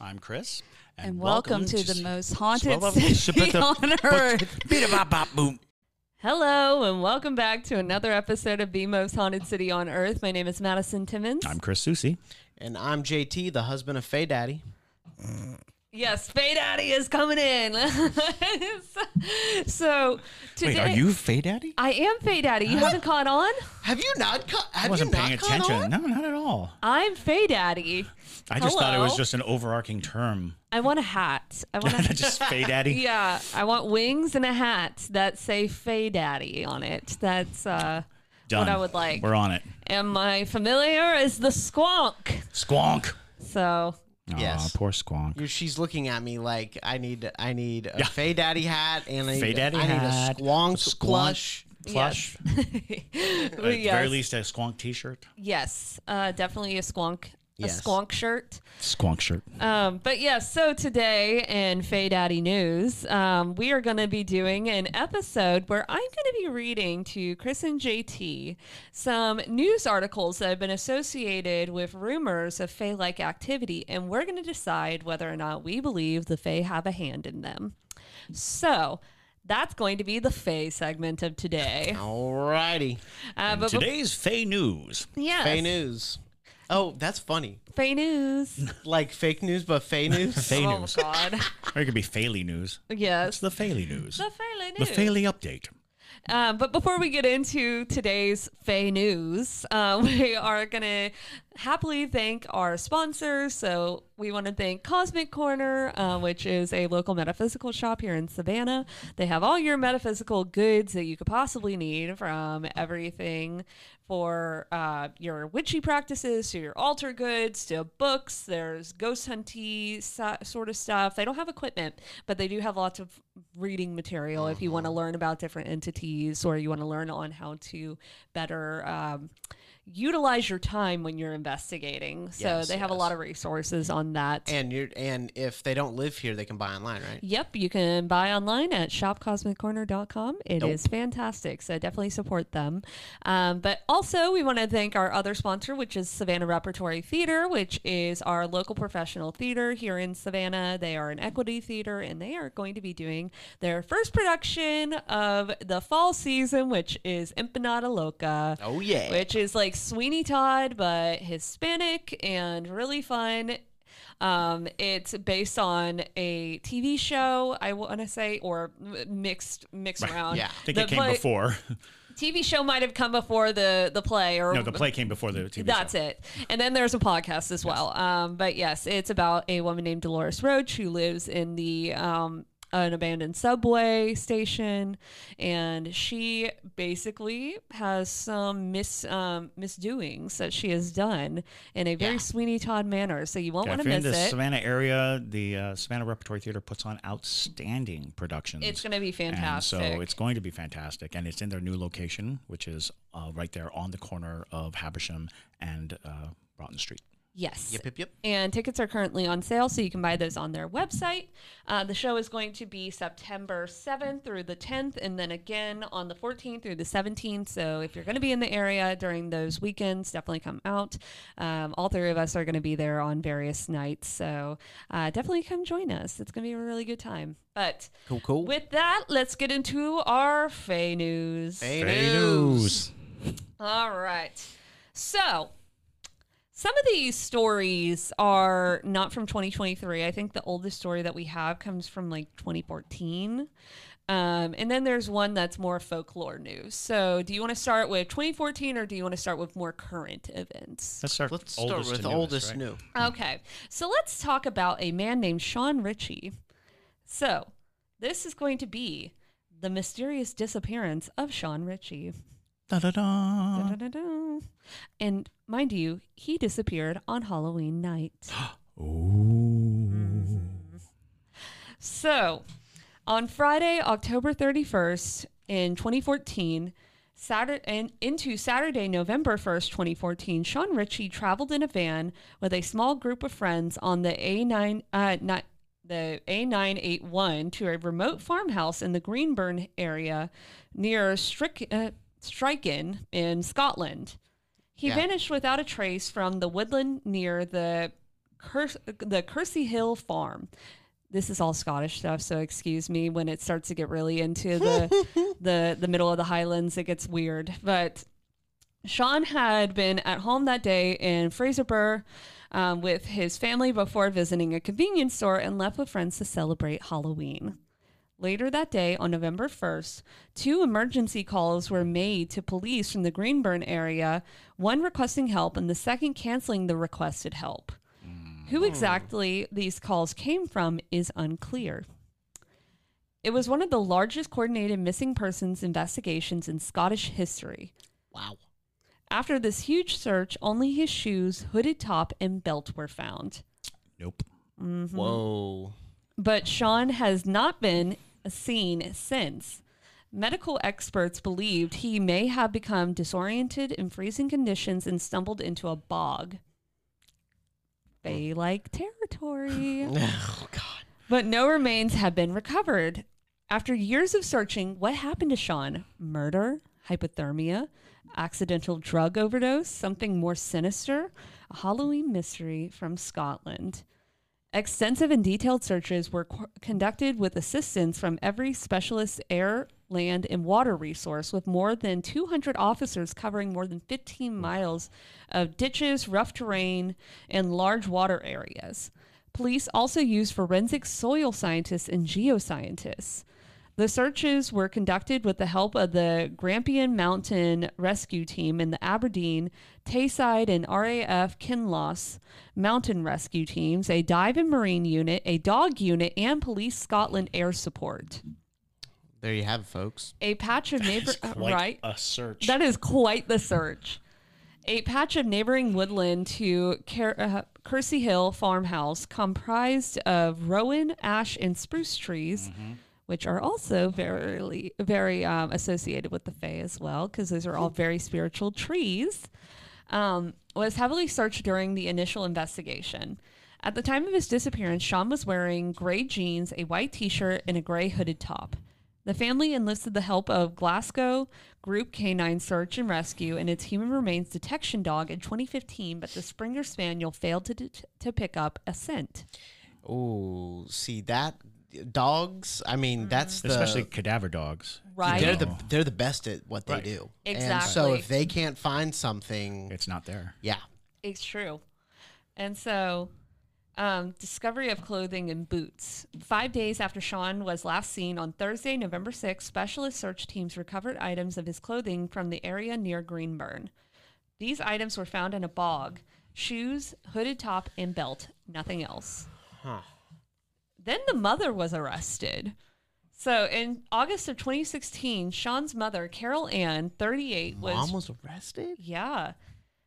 I'm Chris. and, welcome, to, the most haunted Well, city well, on earth. Boom. Hello, and welcome back to another episode of the most haunted city on earth. My name is Madison Timmons. I'm Chris Susie. And I'm JT, the husband of Faye Daddy. yes, Faye Daddy is coming in. so today, Wait, are you Faye Daddy? I am Faye Daddy. You haven't caught on? Have you not? Ca- have I wasn't you not paying caught attention. on? No, not at all. I'm Faye Daddy. I just thought it was just an overarching term. I want a hat. I want a just Faye Daddy. yeah. I want wings and a hat that say Faye Daddy on it. That's uh, Done. what I would like. We're on it. and my familiar is the squonk. Squonk. So Yes. Aw, poor Squonk. You- She's looking at me like I need I need a Faye Daddy hat and I need, Daddy I need hat, a squonk, a squonk. plush. Plush. At the yes. very least, a Squonk T-shirt. Yes, uh, definitely a squonk, Yes. a squonk shirt. Squonk shirt. Um, but yes, so today in Faye Daddy News, um, we are going to be doing an episode where I'm going to be reading to Chris and JT some news articles that have been associated with rumors of Fae-like activity, and we're going to decide whether or not we believe the Fae have a hand in them. So. That's going to be the Fae segment of today. Alrighty. Uh, but Today's Faye News. yes, Faye news. Oh, that's funny. Fake news. Like fake news, but fake news. Faye oh News. God. Or it could be Fayley News. yes. It's the Fayley News. The Fae The news. Fayley Update. Um, but before we get into today's Faye news, uh, we are going to happily thank our sponsors. So we want to thank Cosmic Corner, uh, which is a local metaphysical shop here in Savannah. They have all your metaphysical goods that you could possibly need from everything for uh, your witchy practices to your altar goods to books. There's ghost hunty so- sort of stuff. They don't have equipment, but they do have lots of reading material if you want to learn about different entities or you want to learn on how to better um, utilize your time when you're investigating. So Yes, they have a lot of resources on that. And you and if they don't live here, they can buy online, right? Yep, you can buy online at shopcosmiccorner.com. It is Nope. fantastic, so definitely support them. Um, but also, we want to thank our other sponsor, which is Savannah Repertory Theater, which is our local professional theater here in Savannah. They are an equity theater, and they are going to be doing their first production of the fall season, which is Empanada Loca Oh yeah. which is like Sweeney Todd, but Hispanic and really fun. Um, it's based on a TV show, I want to say, or m- mixed mixed around. yeah. I think The it came play- before. TV show might have come before the the play, or no, the play came before the TV show. that's show. it. And then there's a podcast as well. Um, but yes, it's about a woman named Dolores Roach who lives in the um, an abandoned subway station, and she basically has some mis um, misdoings that she has done in a very Yeah. Sweeney Todd manner. So you won't Yeah, want to you're in miss the it. Savannah area, the uh, Savannah Repertory Theater puts on outstanding productions. It's going to be And fantastic. so it's going to be fantastic. And it's in their new location, which is uh, right there on the corner of Habersham and uh, Broughton Street. Yes. Yep, yep, yep. and tickets are currently on sale, so you can buy those on their website. Uh, the show is going to be September 7th through the 10th, and then again on the 14th through the 17th. So if you're going to be in the area during those weekends, definitely come out. Um, all three of us are going to be there on various nights, so uh, definitely come join us. It's going to be a really good time. But Cool, cool. with that, let's get into our Fey news. Faye Faye news. All right. So, some of these stories are not from 2023. I think the oldest story that we have comes from like 2014. Um, and then there's one that's more folklore news. So, do you want to start with 2014 or do you want to start with more current events? Let's start, Let's start oldest with to newest, oldest right? new. Okay. So, let's talk about a man named Shaun Ritchie. So, this is going to be the mysterious disappearance of Shaun Ritchie. Da-da-da. Da-da-da-da. And mind you, he disappeared on Halloween night. Ooh. So, on Friday, October 31st in 2014, Saturday and into Saturday, November 1st, 2014, Shaun Ritchie traveled in a van with a small group of friends on the A9 uh, not, the A981 to a remote farmhouse in the Greenburn area near Strick, uh, Strichen in Scotland. He Yeah. vanished without a trace from the woodland near the Cur- the Kersey Hill farm. This is all Scottish stuff, so excuse me when it starts to get really into the the the middle of the Highlands. It gets weird, but Shaun had been at home that day in Fraserburgh um, with his family before visiting a convenience store and left with friends to celebrate Halloween. Later that day, on November 1st, two emergency calls were made to police from the Greenburn area, one requesting help and the second canceling the requested help. Who hmm. exactly these calls came from is unclear. It was one of the largest coordinated missing persons investigations in Scottish history. Wow. After this huge search, only his shoes, hooded top, and belt were found. Nope. Mm-hmm. Whoa. But Shaun has not been seen since. Medical experts believed he may have become disoriented in freezing conditions and stumbled into a bog. Bay like territory. Oh God. But no remains have been recovered. After years of searching, what happened to Shaun? Murder? Hypothermia? Accidental drug overdose? Something more sinister? A Halloween mystery from Scotland. Extensive and detailed searches were co- conducted with assistance from every specialist air, land, and water resource, with more than 200 officers covering more than 15 miles of ditches, rough terrain, and large water areas. Police also used forensic soil scientists and geoscientists. The searches were conducted with the help of the Grampian Mountain Rescue Team and the Aberdeen, Tayside, and RAF Kinloss Mountain Rescue Teams, a dive and marine unit, a dog unit, and Police Scotland Air Support. There you have it, folks. A patch of neighbor It's quite right. a search. That is quite the search. A patch of neighboring woodland to Ker- uh, Kersey Hill farmhouse comprised of rowan, ash, and spruce trees, which are also very, very um, associated with the Fae as well, because those are all very spiritual trees. Um, was heavily searched during the initial investigation. At the time of his disappearance, Shaun was wearing gray jeans, a white t-shirt, and a gray hooded top. The family enlisted the help of Glasgow Group Canine Search and Rescue and its human remains detection dog in 2015, but the Springer Spaniel failed to, det- to pick up a scent. Oh, see that dogs. I mean, that's the Especially cadaver dogs. Right. they're the they're the best at what they Right. do. And so Exactly. if they can't find something, It's not there. yeah. It's true. And so, um, discovery of clothing and boots. Five days after Shaun was last seen on Thursday, November 6th, specialist search teams recovered items of his clothing from the area near Greenburn. These items were found in a bog shoes, hooded top, and belt, nothing else. Then the mother was arrested. So in August of 2016, Shaun's mother, Carol Ann, 38, was Mom was arrested. yeah,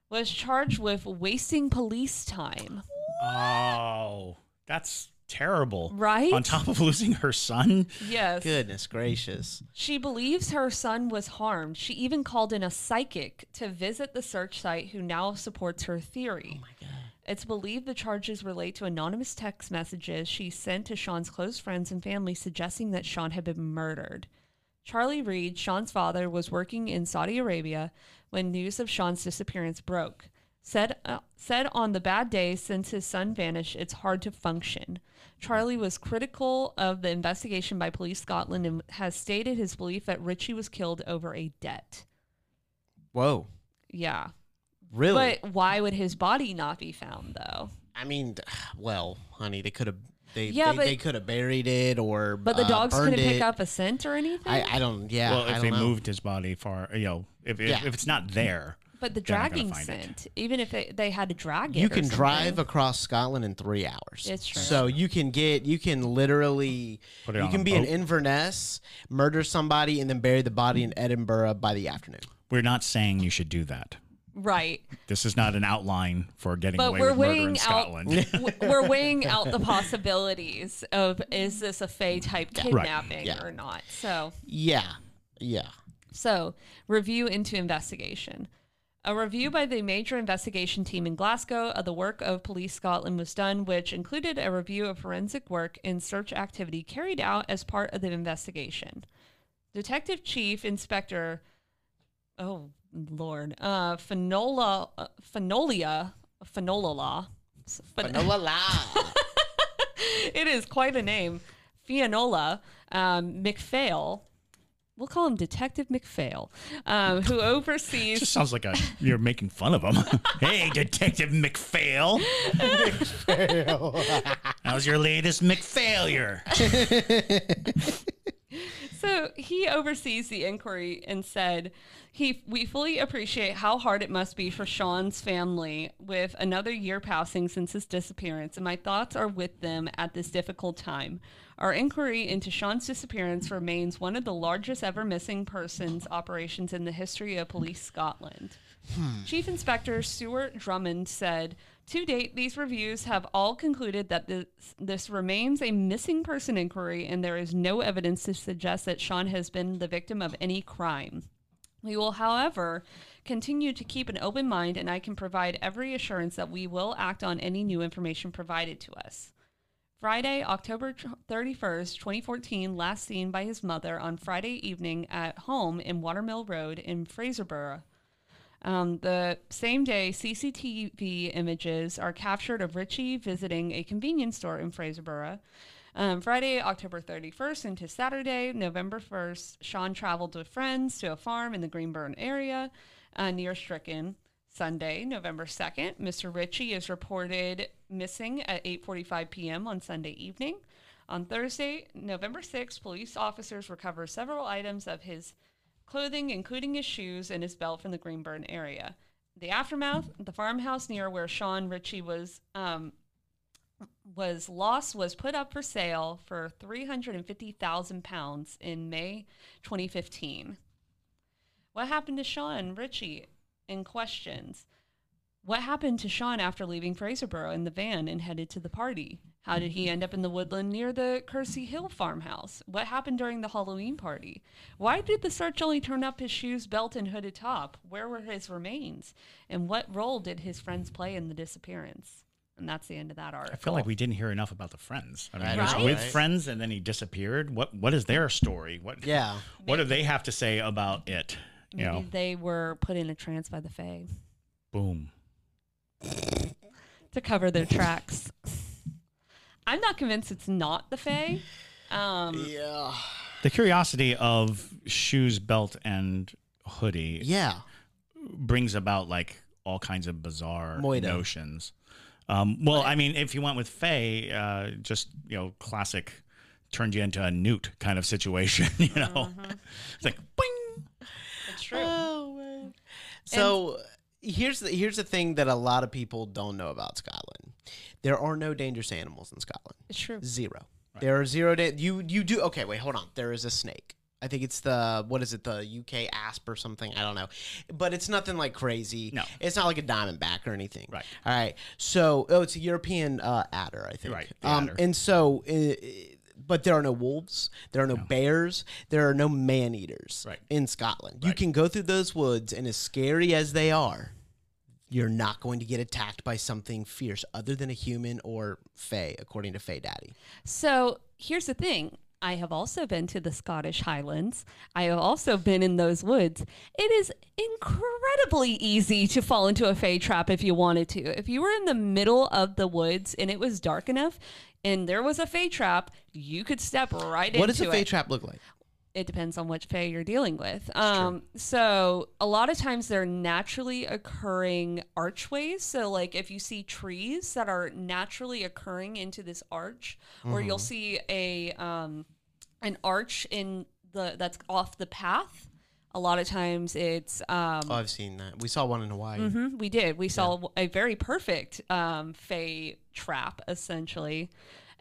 was charged with wasting police time. Oh, that's terrible. Right? On top of losing her son. Yes. Goodness gracious. She believes her son was harmed. She even called in a psychic to visit the search site who now supports her theory. Oh my god. It's believed the charges relate to anonymous text messages she sent to Shaun's close friends and family suggesting that Shaun had been murdered. Charlie Reed, Shaun's father, was working in Saudi Arabia when news of Shaun's disappearance broke. Said, uh, said on the bad day since his son vanished, it's hard to function. Charlie was critical of the investigation by Police Scotland and has stated his belief that Ritchie was killed over a debt. Whoa. Yeah. Really? But why would his body not be found, though? I mean, well, honey, they could have they Yeah, they, but- they could have buried it or But the uh, dogs couldn't pick up a scent or anything? I, I don't. Yeah. well, I if don't they know. moved his body far, you know, if, if, Yeah. if it's not there, but the they're not gonna dragging find it. scent, even if they, they had to drag it. you can something. drive across Scotland in three hours. It's true. So you can get, you can literally, Put it you on can a be in. Inverness, murder somebody, and then bury the body in Edinburgh by the afternoon. we're not saying you should do that. Right. This is not an outline for getting But away we're with murder in weighing out Scotland. we're weighing out the possibilities of is this a Fey type kidnapping Yeah. or not. So Yeah. Yeah. So, review into investigation. A review by the major investigation team in Glasgow of the work of Police Scotland was done, which included a review of forensic work and search activity carried out as part of the investigation. Detective Chief Inspector, oh Lord, uh, Fenola, uh, Phenolia, Phenolola, Phen- it is quite a name. Fianola um, McPhail. We'll call him Detective McPhail, um, who oversees. just sounds like a, you're making fun of him. hey, Detective McPhail. How's your latest McFailure? So he oversees the inquiry and said, "He we fully appreciate how hard it must be for Shaun's family with another year passing since his disappearance, and my thoughts are with them at this difficult time. Our inquiry into Shaun's disappearance remains one of the largest ever missing persons operations in the history of Police Scotland." Hmm. Chief Inspector Stuart Drummond said, To date, these reviews have all concluded that this, this remains a missing person inquiry and there is no evidence to suggest that Shaun has been the victim of any crime. We will, however, continue to keep an open mind, and I can provide every assurance that we will act on any new information provided to us. Friday, October 31st, 2014, last seen by his mother on Friday evening at home in Watermill Road in Fraserburgh. Um, the same day, CCTV images are captured of Ritchie visiting a convenience store in Fraserburgh. Um, Friday, October 31st into Saturday, November 1st, Shaun traveled with friends to a farm in the Greenburn area uh, near Strichen. Sunday, November 2nd, Mr. Ritchie is reported missing at 8:45 p.m. on Sunday evening. On Thursday, November 6th, police officers recover several items of his clothing, including his shoes and his belt from the Greenburn area. The aftermath, the farmhouse near where Shaun Ritchie was um, was lost was put up for sale for three hundred and fifty thousand pounds in May 2015. What happened to Shaun Ritchie? In questions. What happened to Shaun after leaving Fraserburgh in the van and headed to the party? How did he end up in the woodland near the Kersey Hill farmhouse? What happened during the Halloween party? Why did the search only turn up his shoes, belt, and hooded top? Where were his remains? And what role did his friends play in the disappearance? And that's the end of that article. I feel like we didn't hear enough about the friends. I mean, Right. he was Right? with friends and then he disappeared. What What is their story? What Yeah. What do they have to say about it? You Maybe know, they were put in a trance by the Fae boom. to cover their tracks. I'm not convinced it's not the Fae. Um, Yeah. The curiosity of shoes, belt, and hoodie Yeah. brings about like all kinds of bizarre Moida. notions. Um, well, I mean, if you went with Faye, uh, just you know, classic turned you into a newt kind of situation. You know, it's like boing. it's true. Oh man. So here's the here's the thing that a lot of people don't know about Scotland. There are no dangerous animals in Scotland. It's true. Zero. There are zero. Da- you you do okay. Wait, hold on. There is a snake. I think it's the what is it? The UK asp or something. I don't know, but it's nothing like crazy. No. it's not like a diamondback or anything. Right. All right. So oh, it's a European uh, adder, I think. Right, the Um, adder. and so. Uh, but there are no wolves. There are no, bears. There are no man eaters Right. in Scotland. You can go through those woods, and as scary as they are, you're not going to get attacked by something fierce other than a human or Fae, according to Fae Daddy. So here's the thing. I have also been to the Scottish Highlands. I have also been in those woods. It is incredibly easy to fall into a fey trap if you wanted to. If you were in the middle of the woods and it was dark enough and there was a fey trap, you could step right What into it. What does a Fae it. trap look like? It depends on which fae you're dealing with. Um, so a lot of times they're naturally occurring archways. So like if you see trees that are naturally occurring into this arch, or you'll see a um, an arch in the that's off the path. A lot of times it's um, Oh, I've seen that. We saw one in Hawaii. Mhm, we did. We saw a very perfect um, Fey trap, essentially.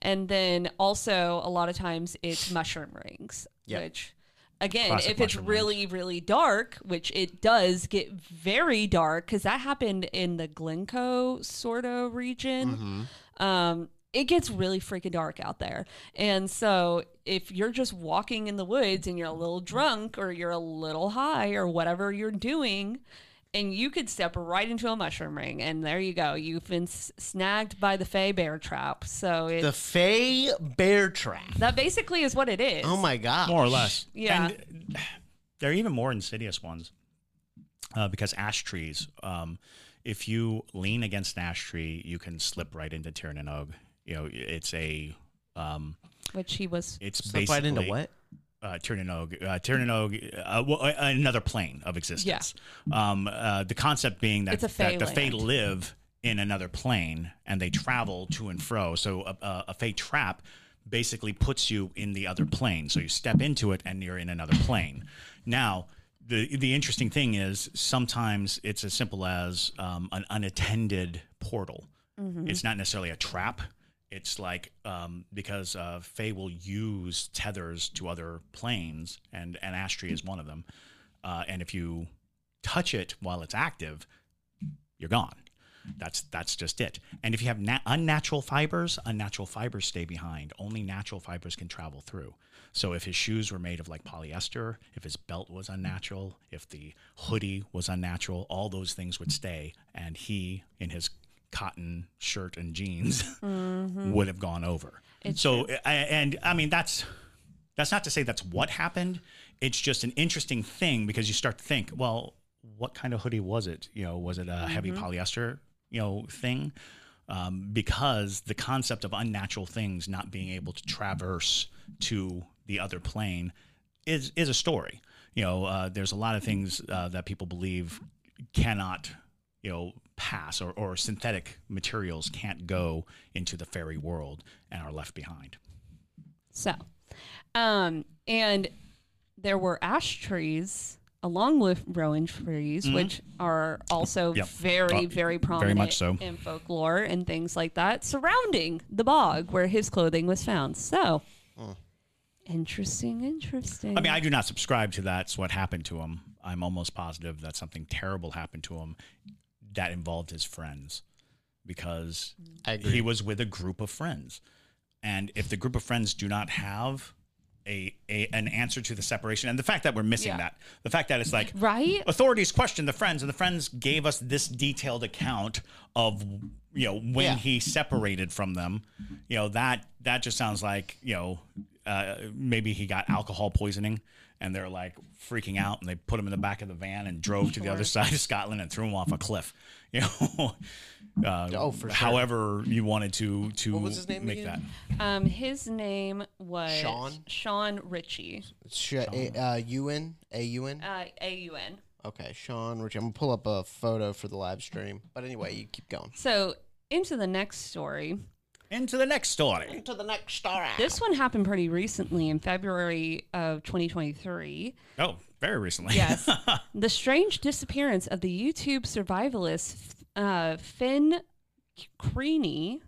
And then also, a lot of times, it's mushroom rings, Yep. which again, Classic if it's really, really dark, which it does get very dark, because that happened in the Glencoe sort of region. Um, it gets really freaking dark out there. And so if you're just walking in the woods and you're a little drunk or you're a little high or whatever you're doing, and you could step right into a mushroom ring, and there you go. You've been s- snagged by the Fey Bear Trap. So it, The Fey Bear Trap. that basically is what it is. Oh my god. more or less. Yeah. And there are even more insidious ones uh, because ash trees. Um, if you lean against an ash tree, you can slip right into Tir na nOg. You know, it's a um, Which he was. it's Slip basically right into what? Uh, Tir na nOg, uh, Tir na nOg, uh, well, uh, another plane of existence. Um, uh, the concept being that, It's a that the Fey Fae land. live in another plane and they travel to and fro. So a, a, a Fey trap basically puts you in the other plane. So you step into it and you're in another plane. Now, the the interesting thing is sometimes it's as simple as um, an unattended portal. It's not necessarily a trap. It's like um, because uh, Fae will use tethers to other planes, and and ash tree is one of them. Uh, and if you touch it while it's active, you're gone. That's that's just it. And if you have na- unnatural fibers, unnatural fibers stay behind. Only natural fibers can travel through. So if his shoes were made of like polyester, if his belt was unnatural, if the hoodie was unnatural, all those things would stay, and he in his cotton shirt and jeans would have gone over. so I, and I mean that's that's not to say that's what happened. It's just an interesting thing because you start to think, well, what kind of hoodie was it? You know, was it a heavy polyester, you know, thing? Um, because the concept of unnatural things not being able to traverse to the other plane is is a story. You know, uh, there's a lot of things uh, that people believe cannot, you know, pass or, or synthetic materials can't go into the fairy world and are left behind. So, um, and there were ash trees along with rowan trees, which are also Mm-hmm. Yep. very, Uh, very prominent much so. in folklore and things like that surrounding the bog where his clothing was found. So, interesting, interesting. I mean, I do not subscribe to that's what happened to him. I'm almost positive that something terrible happened to him that involved his friends because he was with a group of friends. And if the group of friends do not have a, a an answer to the separation and the fact that we're missing Yeah. that, the fact that it's like Right? authorities questioned the friends and the friends gave us this detailed account of you know when Yeah. he separated from them you know that that just sounds like you know uh, maybe he got alcohol poisoning and they're like freaking out and they put him in the back of the van and drove to the other side of Scotland and threw him off a cliff you know uh, Oh, for sure. however you wanted to to What was his name make again? um, his name was Shaun? Shaun Ritchie, Sh- a, uh, UN? A-U-N? uh, A U N. Okay, Shaun Ritchie. I'm going to pull up a photo for the live stream. But anyway, you keep going. So, into the next story. Into the next story Into the next story. This one happened pretty recently in February of 2023. oh very recently Yes. the strange disappearance of the YouTube survivalist uh, Finn Craney,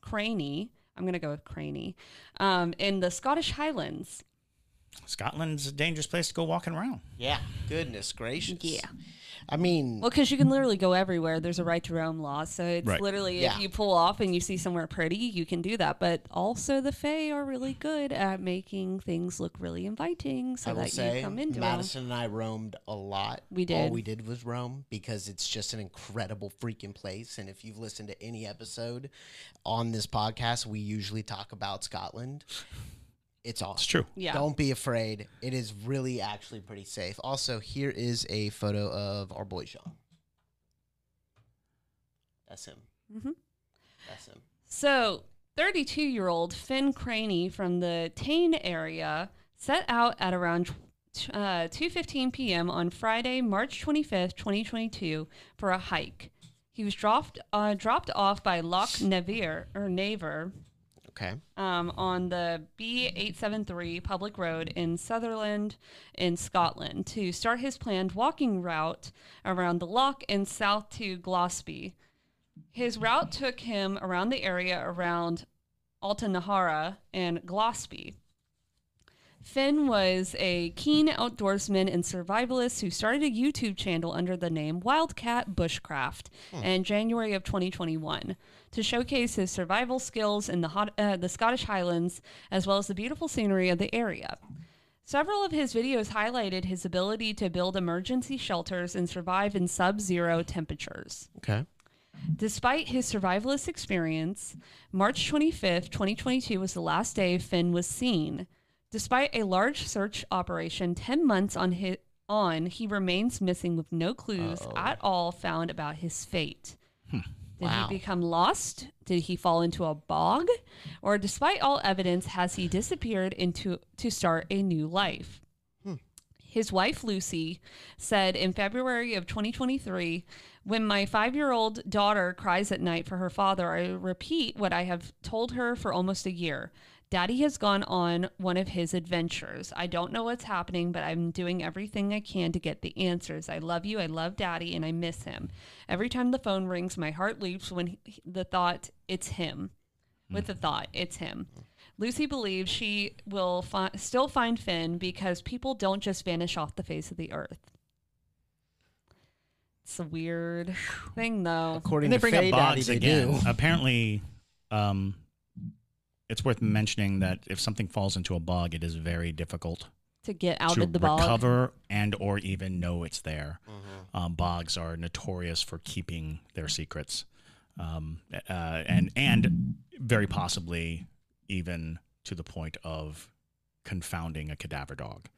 Craney, I'm going to go with Craney, um, in the Scottish Highlands. Scotland's a dangerous place to go walking around Yeah. Goodness gracious. Yeah. I mean, Well, because you can literally go everywhere. There's a right to roam law. So it's Right. literally Yeah. if you pull off and you see somewhere pretty, you can do that. But also, the Fae are really good at making things look really inviting so that say, you come into them. Madison and I roamed a lot. We did. All we did was roam because it's just an incredible freaking place. And if you've listened to any episode on this podcast, we usually talk about Scotland. It's awesome. it's true Yeah. Don't be afraid. It is really actually pretty safe. Also, here is a photo of our boy Shaun. That's him. Mm-hmm. That's him. So, 32 year old Finn Craney from the Tain area set out at around uh, 2:15 p.m. on Friday, March 25th, 2022, for a hike. He was dropped uh, dropped off by Loch Never or Naver Okay. um, on the B873 public road in Sutherland in Scotland to start his planned walking route around the loch and south to Golspie. His route took him around the area around Altnaharra and Golspie. Finn was a keen outdoorsman and survivalist who started a YouTube channel under the name Wildcat Bushcraft in January of 2021 to showcase his survival skills in the, hot, uh, the Scottish Highlands as well as the beautiful scenery of the area. Several of his videos highlighted his ability to build emergency shelters and survive in sub zero temperatures. Okay. Despite his survivalist experience, March 25th, 2022 was the last day Finn was seen. Despite a large search operation 10 months on, his, on he remains missing with no clues at all found about his fate. Did Wow. he become lost? Did he fall into a bog? Or despite all evidence, has he disappeared into to start a new life? Hmm. His wife, Lucy, said in February of 2023 When my five year old daughter cries at night for her father, I repeat what I have told her for almost a year. Daddy has gone on one of his adventures. I don't know what's happening, but I'm doing everything I can to get the answers. I love you. I love Daddy, and I miss him. Every time the phone rings, my heart leaps when he, the thought, it's him. With the thought, it's him. Lucy believes she will fi- still find Finn because people don't just vanish off the face of the earth. It's a weird thing, though. According And they to bring Faye up Daddy, they again. do. Apparently, um, it's worth mentioning that if something falls into a bog, it is very difficult To get out to of the bog. recover and or even know it's there. Mm-hmm. Um, bogs are notorious for keeping their secrets, um, uh, and and very possibly even to the point of confounding a cadaver dog.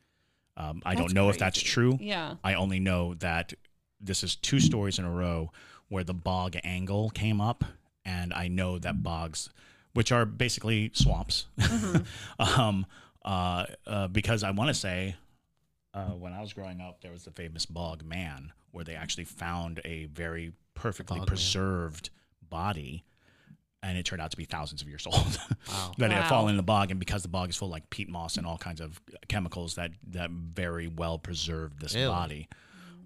Um, I That's don't know if that's true. Yeah. I only know that this is two stories in a row where the bog angle came up, and I know that bogs, which are basically swamps, um, uh, uh, because I want to say uh, when I was growing up, there was the famous Bog Man, where they actually found a very perfectly Bog Man. preserved body. And it turned out to be thousands of years old. Wow. that it had fallen in the bog, and because the bog is full of like peat moss and all kinds of chemicals that that very well preserved this Ew. body.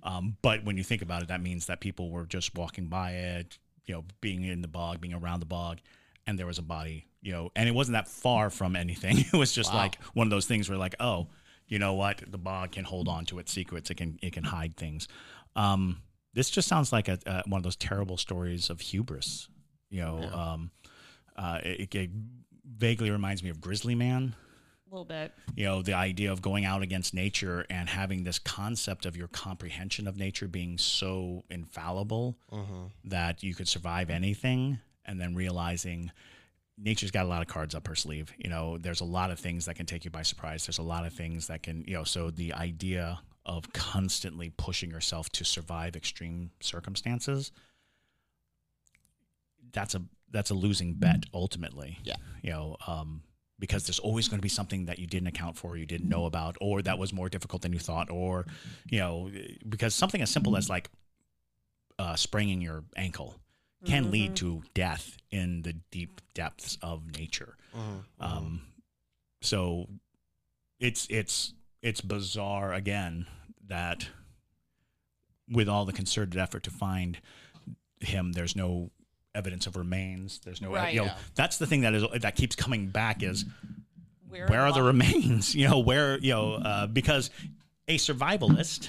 Um, but when you think about it, that means that people were just walking by it, you know, being in the bog, being around the bog, and there was a body, you know, and it wasn't that far from anything. It was just Wow. like one of those things where like, oh, you know what, the bog can hold on to its secrets. It can it can hide things. Um, this just sounds like a, uh, one of those terrible stories of hubris. You know, um, uh, it, it vaguely reminds me of Grizzly Man A little bit. you know the idea of going out against nature and having this concept of your comprehension of nature being so infallible that you could survive anything and then realizing nature's got a lot of cards up her sleeve. You know there's a lot of things that can take you by surprise. There's a lot of things that can you know so the idea of constantly pushing yourself to survive extreme circumstances that's a that's a losing bet ultimately. Yeah. you know um because there's always going to be something that you didn't account for, you didn't know about, or that was more difficult than you thought, or, you know, because something as simple as like uh, spraining your ankle can lead to death in the deep depths of nature. Um, so it's it's it's bizarre again that with all the concerted effort to find him, there's no evidence of remains. There's no, Right. you know, Yeah. that's the thing that is that keeps coming back is Where, where are the remains? You know, where you know uh, because a survivalist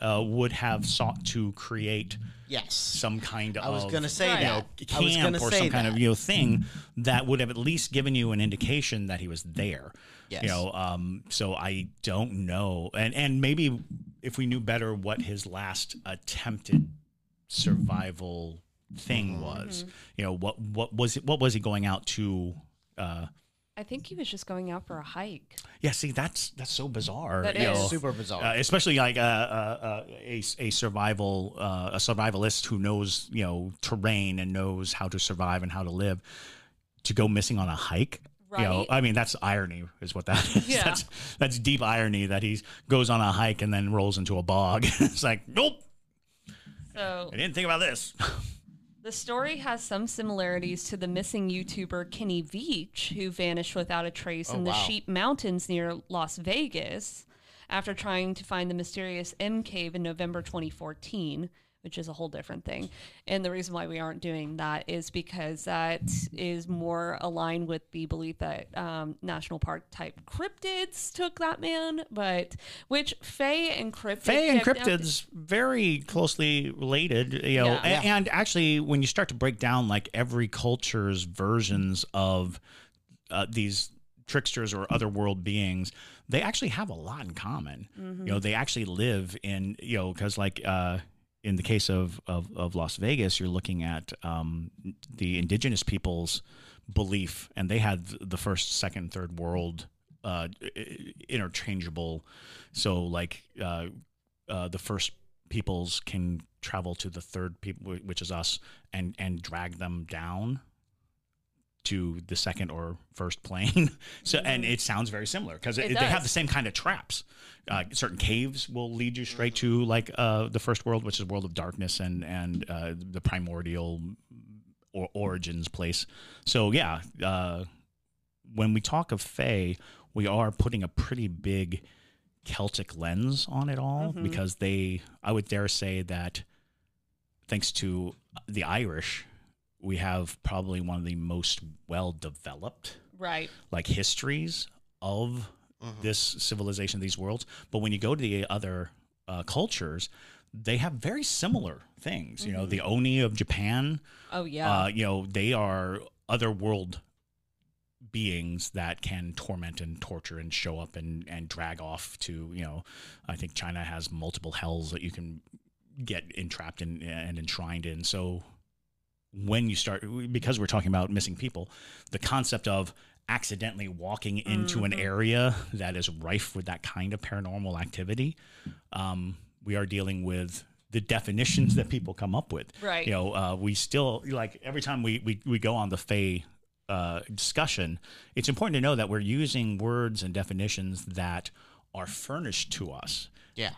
uh, would have sought to create Yes. some kind of I was gonna say you know, that. Camp or some kind that. of you know thing that would have at least given you an indication that he was there. Yes. You know, um, so I don't know, and and maybe if we knew better what his last attempted survival thing Mm-hmm. was, you know, what what was it? What was he going out to? Uh, I think he was just going out for a hike. yeah, see, that's that's so bizarre. That you know. Super bizarre. Uh, especially like uh, uh, uh, a a survival uh, a survivalist who knows you know terrain and knows how to survive and how to live to go missing on a hike. You know, Right. I mean that's irony is what that is. Yeah. That's that's deep irony that he goes on a hike and then rolls into a bog. it's like nope, So I didn't think about this. The story has some similarities to the missing YouTuber Kenny Veach, who vanished without a trace Oh, in the wow. Sheep Mountains near Las Vegas after trying to find the mysterious M Cave in November 2014. Which is a whole different thing. And the reason why we aren't doing that is because that is more aligned with the belief that um, national park type cryptids took that man, but which Fae and cryptids. Fae and cryptids very closely related, you know, Yeah. a- and, actually when you start to break down like every culture's versions of uh, these tricksters or other world beings, they actually have a lot in common. Mm-hmm. You know, they actually live in, you know, because like uh, in the case of, of, of Las Vegas, you're looking at um, the indigenous people's belief, and they had the first, second, third world uh, interchangeable. So, like, uh, uh, the first peoples can travel to the third people, which is us, and and drag them down to the second or first plane. so, and it sounds very similar because they have the same kind of traps. Uh, certain caves will lead you straight to like uh, the first world, which is world of darkness and and uh, the primordial or origins place. So yeah, uh, when we talk of Fae, we are putting a pretty big Celtic lens on it all because they, I would dare say that, thanks to the Irish, we have probably one of the most well developed Right. like histories of this civilization, these worlds. But when you go to the other uh, cultures, they have very similar things. You know, the Oni of Japan, Oh, yeah. uh, you know, they are other world beings that can torment and torture and show up and, and drag off to, you know, I think China has multiple hells that you can get entrapped in and enshrined in. So when you start, because we're talking about missing people, the concept of accidentally walking into an area that is rife with that kind of paranormal activity, um, we are dealing with the definitions that people come up with. Right. You know, uh, we still like every time we we, we go on the Fey uh, discussion, it's important to know that we're using words and definitions that are furnished to us. Yeah.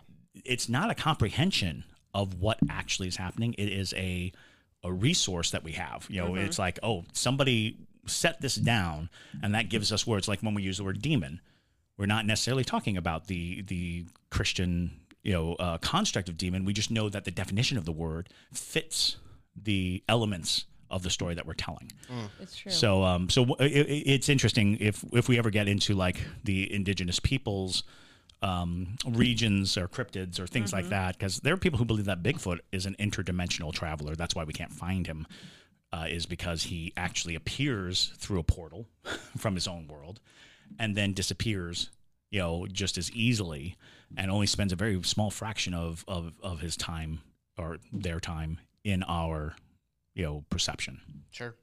It's not a comprehension of what actually is happening. It is a a resource that we have. You know, it's like, oh, somebody set this down, and that gives us words. Like when we use the word demon, we're not necessarily talking about the the Christian you know uh, construct of demon. We just know that the definition of the word fits the elements of the story that we're telling. it's true. So, um, so w- it, it- it's interesting if if we ever get into like the indigenous peoples. Um, regions or cryptids or things like that, because there are people who believe that Bigfoot is an interdimensional traveler. That's why we can't find him, uh, is because he actually appears through a portal from his own world, and then disappears, you know, just as easily, and only spends a very small fraction of of, of his time or their time in our, you know, perception. Sure.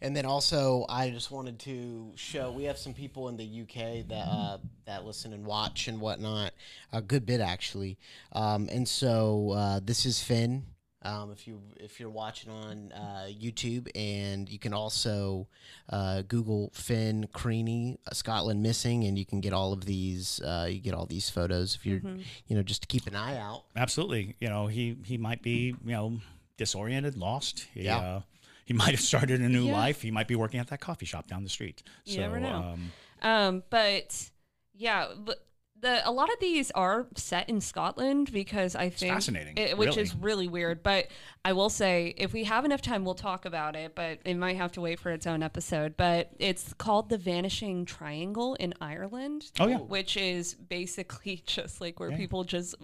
And then also, I just wanted to show we have some people in the UK that uh, that listen and watch and whatnot, a good bit actually. Um, and so uh, this is Finn. Um, if you if you're watching on uh, YouTube, and you can also uh, Google Finn Creaney uh, Scotland missing, and you can get all of these. Uh, you get all these photos if you're you know just to keep an eye out. Absolutely. You know, he he might be, you know, disoriented, lost. He, Yeah. He might have started a new Yeah. life. He might be working at that coffee shop down the street. You so, never know. Um, Um, but yeah, but the a lot of these are set in Scotland because I think fascinating, it- which really. is really weird. But I will say, if we have enough time, we'll talk about it. But it might have to wait for its own episode. But it's called the Vanishing Triangle in Ireland. Oh, yeah. which is basically just like where Yeah. people just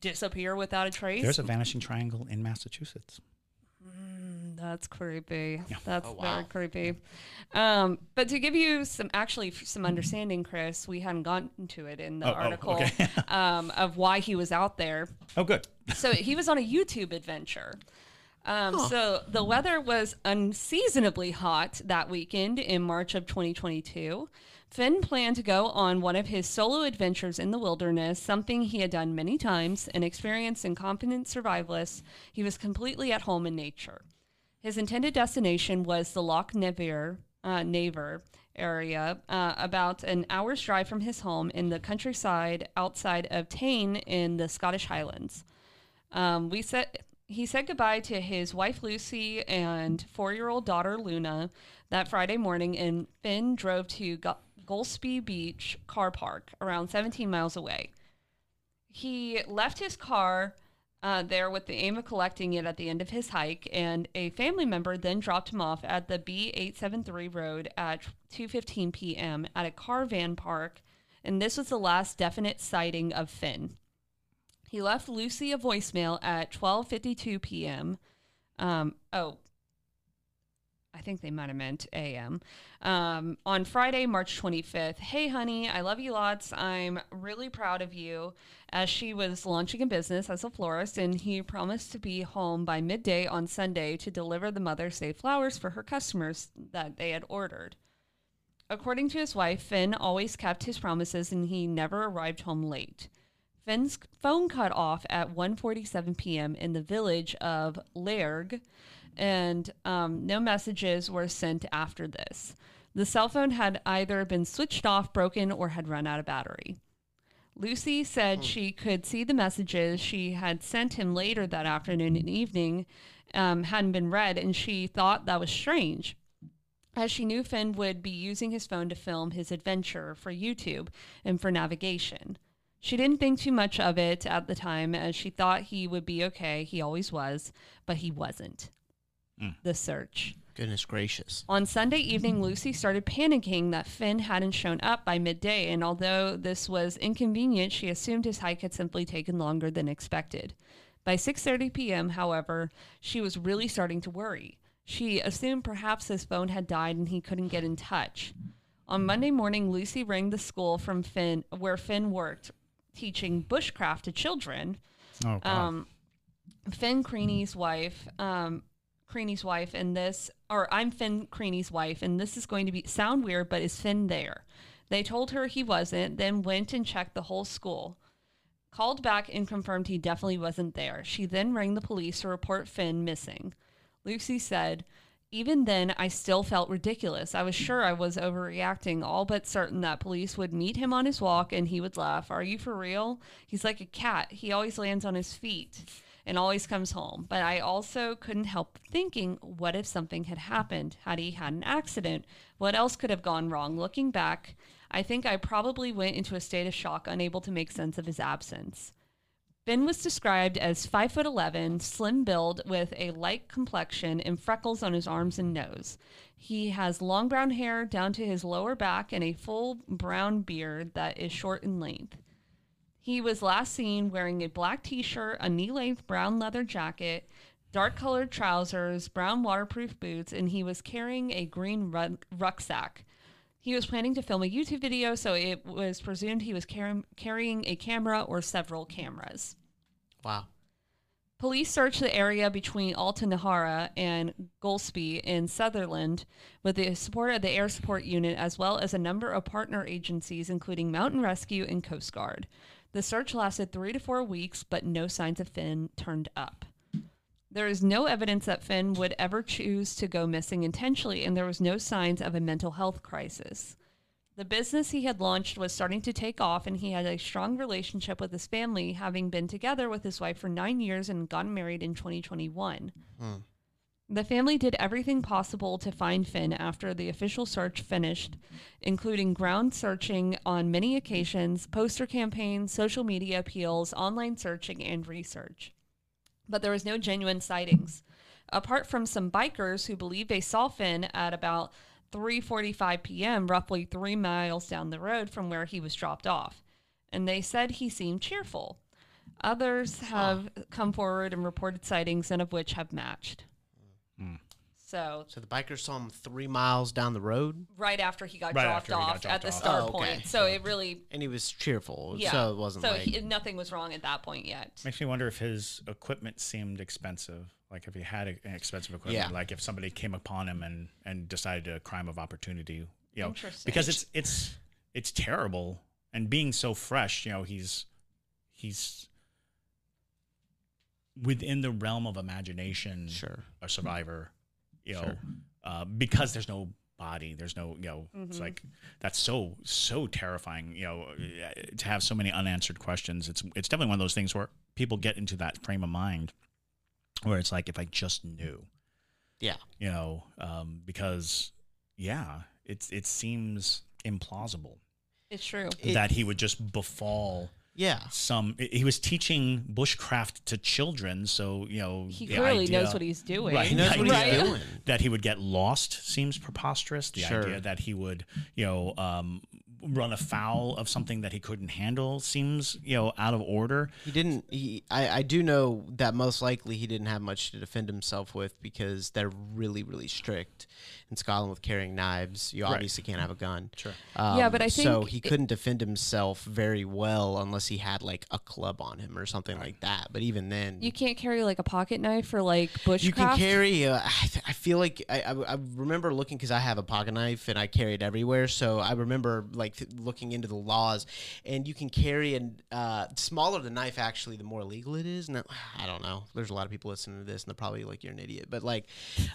disappear without a trace. there's a vanishing triangle in Massachusetts. That's creepy. That's Oh, wow. very creepy. Um, but to give you some actually some understanding, Chris, we hadn't gotten to it in the Oh, oh, article okay. um, of why he was out there. Oh, good. So he was on a YouTube adventure. Um, So the weather was unseasonably hot that weekend in March of 2022. Finn planned to go on one of his solo adventures in the wilderness, something he had done many times. An experienced and competent survivalist, he was completely at home in nature. His intended destination was the Loch Never, uh, Naver area, uh, about an hour's drive from his home in the countryside outside of Tain in the Scottish Highlands. Um, we said he said goodbye to his wife Lucy and four-year-old daughter Luna that Friday morning, and Finn drove to Go- Golspie Beach car park around 17 miles away. He left his car uh, there with the aim of collecting it at the end of his hike, and a family member then dropped him off at the B873 road at 2:15 p.m. at a caravan park, and this was the last definite sighting of Finn. He left Lucy a voicemail at 12:52 p.m. Um, oh, I think they might have meant AM. Um, on Friday, March 25th. Hey, honey, I love you lots. I'm really proud of you. As she was launching a business as a florist, and he promised to be home by midday on Sunday to deliver the Mother's Day flowers for her customers that they had ordered. According to his wife, Finn always kept his promises and he never arrived home late. Finn's phone cut off at 1:47 p.m. in the village of Lairg, and um, no messages were sent after this. The cell phone had either been switched off, broken, or had run out of battery. Lucy said she could see the messages she had sent him later that afternoon and evening um, hadn't been read, and she thought that was strange as she knew Finn would be using his phone to film his adventure for YouTube and for navigation. She didn't think too much of it at the time as she thought he would be okay. He always was, but he wasn't. The search. Goodness gracious. On Sunday evening, Lucy started panicking that Finn hadn't shown up by midday, and although this was inconvenient, she assumed his hike had simply taken longer than expected. By 6:30 p.m., however, she was really starting to worry. She assumed perhaps his phone had died and he couldn't get in touch. On Monday morning, Lucy rang the school from Finn where Finn worked, teaching bushcraft to children. Oh, God. Um, Finn Creaney's wife, um, Creaney's wife, and this, or I'm Finn Creaney's wife, and this is going to be sound weird, but is Finn there? They told her he wasn't, then went and checked the whole school. Called back and confirmed he definitely wasn't there. She then rang the police to report Finn missing. Lucy said, Even then, I still felt ridiculous. I was sure I was overreacting, all but certain that police would meet him on his walk and he would laugh. Are you for real? He's like a cat. He always lands on his feet and always comes home. But I also couldn't help thinking, what if something had happened? Had he had an accident? What else could have gone wrong? Looking back, I think I probably went into a state of shock, unable to make sense of his absence. Finn was described as 5 foot 11, slim build with a light complexion and freckles on his arms and nose. He has long brown hair down to his lower back and a full brown beard that is short in length. He was last seen wearing a black t shirt, a knee length brown leather jacket, dark colored trousers, brown waterproof boots, and he was carrying a green ru- rucksack. He was planning to film a YouTube video, so it was presumed he was car- carrying a camera or several cameras. Wow. Police searched the area between Altnaharra and Golspie in Sutherland with the support of the Air Support Unit as well as a number of partner agencies, including Mountain Rescue and Coast Guard. The search lasted three to four weeks, but no signs of Finn turned up. There is no evidence that Finn would ever choose to go missing intentionally, and there was no signs of a mental health crisis. The business he had launched was starting to take off, and he had a strong relationship with his family, having been together with his wife for nine years and gotten married in 2021. Hmm. The family did everything possible to find Finn after the official search finished, including ground searching on many occasions, poster campaigns, social media appeals, online searching, and research. But there was no genuine sightings. Apart from some bikers who believe they saw Finn at about 3:45 p.m., roughly 3 miles down the road from where he was dropped off, and they said he seemed cheerful. Others have come forward and reported sightings, and of which have matched. So So the bikers saw him three miles down the road, right after he got Right dropped after he got off dropped at the off. start Oh, okay. point. So it really, and he was cheerful. yeah. So it wasn't so like he, nothing was wrong at that point yet. Makes me wonder if his equipment seemed expensive. Like if he had a- an expensive equipment, Yeah. like if somebody came upon him and and decided a crime of opportunity, you know, Interesting. because it's it's it's terrible. And being so fresh, you know, he's he's within the realm of imagination. Sure. a survivor, you know, Sure. uh, because there's no body, there's no, you know, Mm-hmm. it's like that's so so terrifying, you know, uh, to have so many unanswered questions. It's it's definitely one of those things where people get into that frame of mind where it's like if I just knew, yeah. you know, um, because yeah, it's it seems implausible It's true. It- that he would just befall Yeah. some. He was teaching bushcraft to children, so you know He clearly idea- knows what he's doing. Right, He knows what he's doing. That he would get lost seems preposterous. The Sure. idea that he would, you know, um, run afoul of something that he couldn't handle seems, you know, out of order. He didn't. He, I, I do know that most likely he didn't have much to defend himself with because they're really, really strict in Scotland with carrying knives. You Right. obviously can't have a gun. Sure. Um, Yeah, but I so he it- couldn't defend himself very well unless he had like a club on him or something like that. But even then, You can't carry like a pocket knife for like bushcraft. you can carry. Uh, I, th- I feel like I, I, I remember looking because I have a pocket knife and I carry it everywhere. So I remember like th- looking into the laws, and you can carry an uh, smaller the knife. Actually, the more legal it is. And I don't know. There's a lot of people listening to this, and they're probably like, "You're an idiot." But like,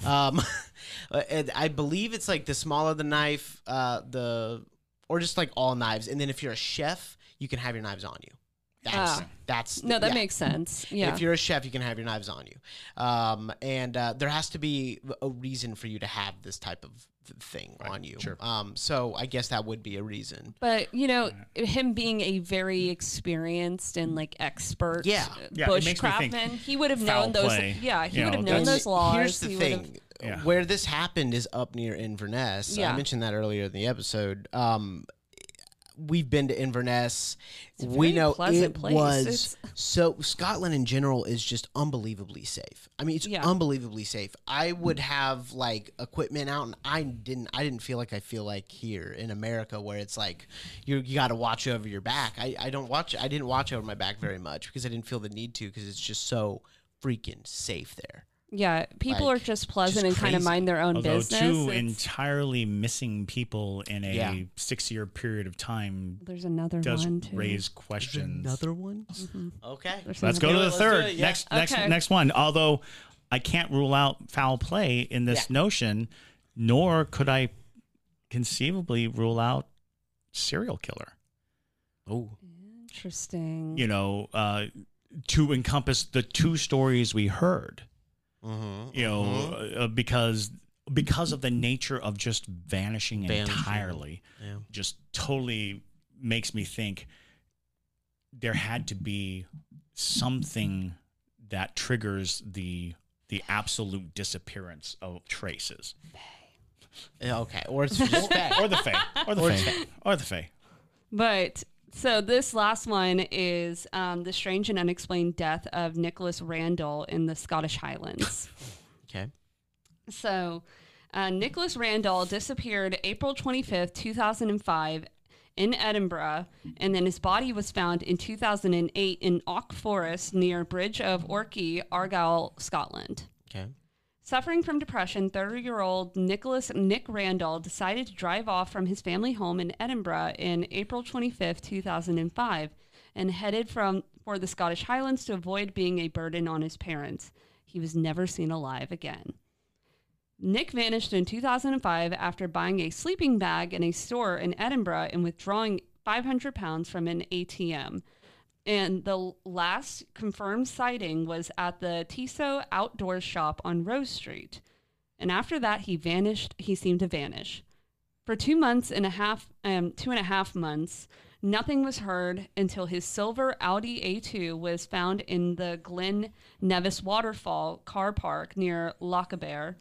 um, I believe it's like the smaller the knife, uh, the or just like all knives. And then if you're a chef, you can have your knives on you. That's Ah. that's No, that yeah. makes sense. Yeah. If you're a chef, you can have your knives on you, um, and uh, there has to be a reason for you to have this type of th- thing on you. sure. Um, so I guess that would be a reason. But you know, him being a very experienced and like expert Yeah. Yeah, it makes me think bushcraftman, he would have known those. play, Yeah, he you would have known those laws. Here's the he thing: Yeah. where this happened is up near Inverness. Yeah. I mentioned that earlier in the episode. Um, we've been to Inverness. We know it place. was It's- so. Scotland in general is just unbelievably safe. I mean, it's Yeah. unbelievably safe. I hmm. would have like equipment out, and I didn't. I didn't feel like I feel like here in America, where it's like you you got to watch over your back. I I don't watch. I didn't watch over my back very much because I didn't feel the need to because it's just so freaking safe there. Yeah, people Like, are just pleasant just and kind of mind their own Although business. two It's- entirely missing people in a Yeah. six-year period of time there's another does one too. raise questions. Another one. Okay. There's Let's go to the Let's third. it, yeah. Next, next, next one. Although I can't rule out foul play in this Yeah. notion, nor could I conceivably rule out serial killer. Oh. Interesting. You know, uh, to encompass the two stories we heard. Mm-hmm. You know, uh, because because of the nature of just vanishing, Vanishing. entirely, Yeah. just totally makes me think there had to be something that triggers the the absolute disappearance of traces Okay. Or it's just fact. or the fae or the Or fae or the fae But so this last one is um, the strange and unexplained death of Nicholas Randall in the Scottish Highlands. Okay. so uh, Nicholas Randall disappeared April 25th, 2005 in Edinburgh, and then his body was found in 2008 in Ock Forest near Bridge of Orchy, Argyll, Scotland. Okay. Suffering from depression, 30 year old Nicholas Nick Randall decided to drive off from his family home in Edinburgh in April 25, 2005, and headed from, for the Scottish Highlands to avoid being a burden on his parents. He was never seen alive again. Nick vanished in 2005 after buying a sleeping bag in a store in Edinburgh and withdrawing 500 pounds from an ATM. And the last confirmed sighting was at the Tiso outdoor shop on Rose Street. And after that, he vanished. He seemed to vanish. For two months and a half, um, two and a half months, nothing was heard until his silver Audi A2 was found in the Glen Nevis waterfall car park near Lochaber.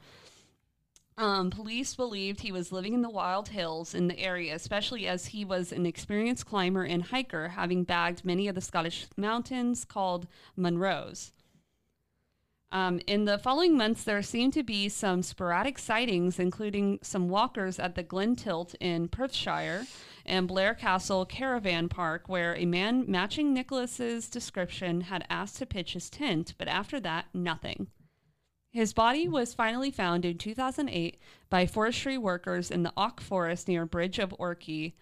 Um, police believed he was living in the wild hills in the area, especially as he was an experienced climber and hiker, having bagged many of the Scottish mountains called Munros. Um, in the following months, there seemed to be some sporadic sightings, including some walkers at the Glen Tilt in Perthshire and Blair Castle Caravan Park, where a man matching Nicholas's description had asked to pitch his tent, but after that, nothing. His body was finally found in 2008 by forestry workers in the Ock Forest near Bridge of Orchy,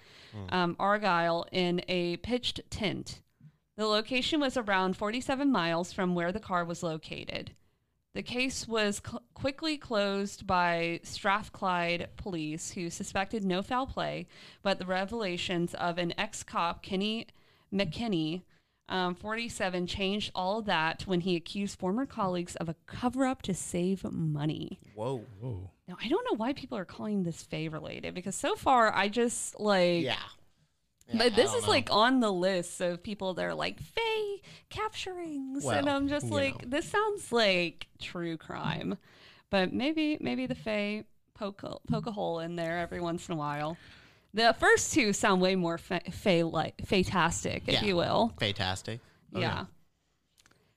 um, Argyll, in a pitched tent. The location was around 47 miles from where the car was located. The case was cl- quickly closed by Strathclyde police, who suspected no foul play, but the revelations of an ex cop, Kenny McKinney, um, 47, changed all of that when he accused former colleagues of a cover up to save money. Whoa. Whoa. Now, I don't know why people are calling this fae related because so far I just like Yeah. but this is know. like on the list of people that are like fae capturings, and I'm just like, know. this sounds like true crime. But maybe maybe the fae poke poke a hole in there every once in a while. The first two sound way more fa- fae like fantastic, if Yeah. you will. Fantastic. Oh, yeah.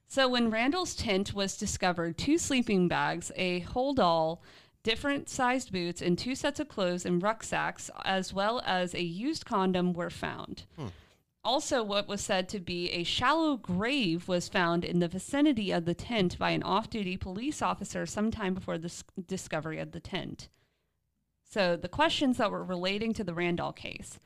So when Randall's tent was discovered, two sleeping bags, a whole doll, different sized boots, and two sets of clothes and rucksacks, as well as a used condom, were found. Hmm. Also, what was said to be a shallow grave was found in the vicinity of the tent by an off duty police officer sometime before the s- discovery of the tent. So, the questions that were relating to the Randall case.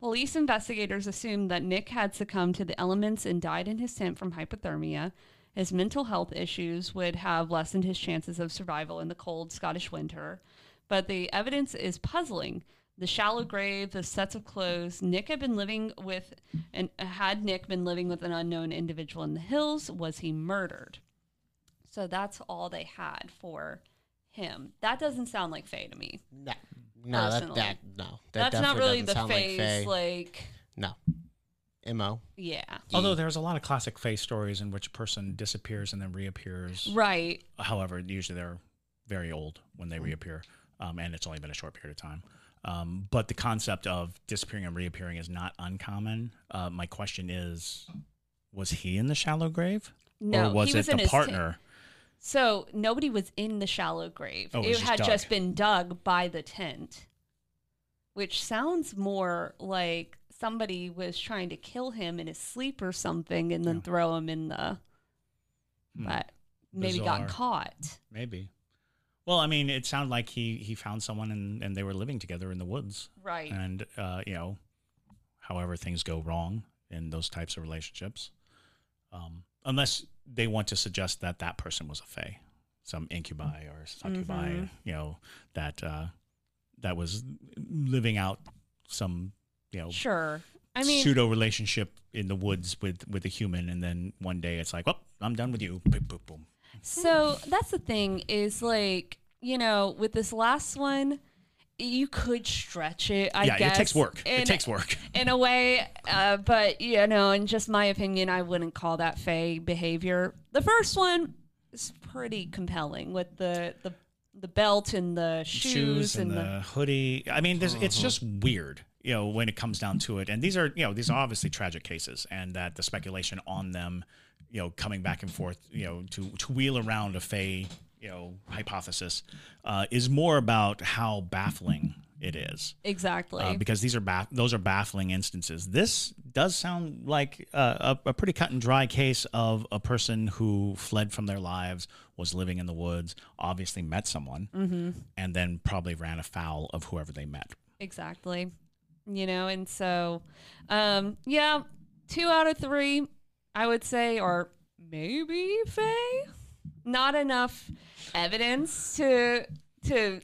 Police investigators assumed that Nick had succumbed to the elements and died in his tent from hypothermia. His mental health issues would have lessened his chances of survival in the cold Scottish winter. But the evidence is puzzling. The shallow grave, the sets of clothes. Nick had been living with, and had Nick been living with an unknown individual in the hills? Was he murdered? So that's all they had for him. That doesn't sound like fae to me. No, no, that, that no, that that's not really the sound phase, like fae. like no, mo. yeah, Although there's a lot of classic face stories in which a person disappears and then reappears. right. However, usually they're very old when they reappear, um, and it's only been a short period of time. Um, but the concept of disappearing and reappearing is not uncommon. Uh, my question is, was he in the shallow grave, No, or was he was it in the his tent. So nobody was in the shallow grave. Oh, it it just had dug. just been dug by the tent, which sounds more like somebody was trying to kill him in his sleep or something, and then Yeah. throw him in the. Hmm. But maybe Bizarre. got caught. Maybe. Well, I mean, it sounded like he he found someone and, and they were living together in the woods. Right. And uh, you know, however things go wrong in those types of relationships, um, unless they want to suggest that that person was a fae, some incubi or succubi, Mhm. you know, that uh, that was living out some you know Sure. I mean, pseudo relationship in the woods with with a human, and then one day it's like, well, I'm done with you. Boom, boom, boom. So that's the thing is like, you know, with this last one, you could stretch it, I yeah, guess. it takes work. in- it takes work. In a way, uh, but, you know, in just my opinion, I wouldn't call that fae behavior. The first one is pretty compelling with the, the, the belt and the shoes, and, and, the, hoodie. I mean, there's, it's just weird, you know, when it comes down to it. And these are, you know, these are obviously tragic cases, and that the speculation on them, you know, coming back and forth, you know, to to wheel around a Fey, you know, hypothesis, uh, is more about how baffling it is. exactly. Uh, because these are baff- those are baffling instances. This does sound like a, a, a pretty cut and dry case of a person who fled from their lives, was living in the woods, obviously met someone, Mm-hmm. and then probably ran afoul of whoever they met. Exactly. You know, and so, um, yeah, two out of three, I would say, or maybe fae. Not enough evidence to to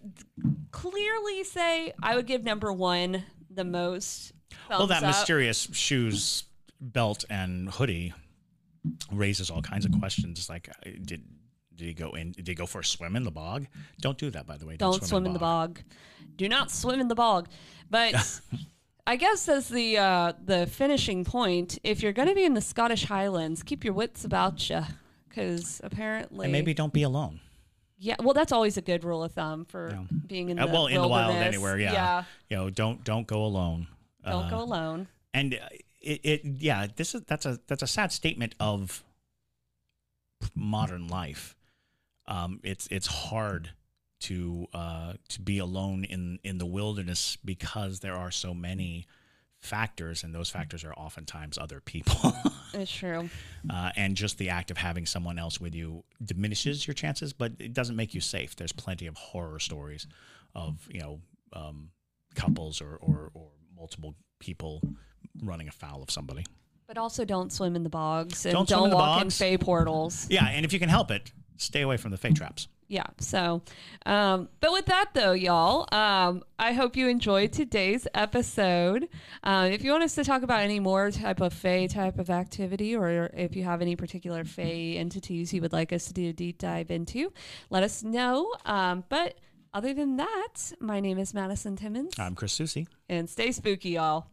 clearly say I would give number one the most. well, that up. mysterious shoes, belt, and hoodie raises all kinds of questions. Like, uh, did did he go in? Did he go for a swim in the bog? Don't do that, by the way. Don't swim in the bog. Do not swim in the bog. But I guess as the uh, the finishing point, if you're going to be in the Scottish Highlands, keep your wits about you, because apparently, And maybe don't be alone. yeah. Well, that's always a good rule of thumb for Yeah. being in Uh, the well, in the wild anywhere, yeah. Yeah, You know, don't don't go alone. don't Uh, go alone. and uh, it, it yeah this is that's a that's a sad statement of modern life um it's it's hard to uh to be alone in in the wilderness because there are so many factors and those factors are oftentimes other people It's true. uh, and just the act of having someone else with you diminishes your chances but it doesn't make you safe there's plenty of horror stories of you know um, couples or, or or multiple people running afoul of somebody But also, don't swim in the bogs and Don't don't, in walk in bogs. fey portals. yeah and if you can help it stay away from the fake traps. Yeah so um, but with that though y'all um, i hope you enjoyed today's episode. Uh, if you want us to talk about any more type of fey type of activity or if you have any particular fey entities you would like us to do a deep dive into let us know. Um, but other than that my name is madison timmons. I'm chris susi and stay spooky y'all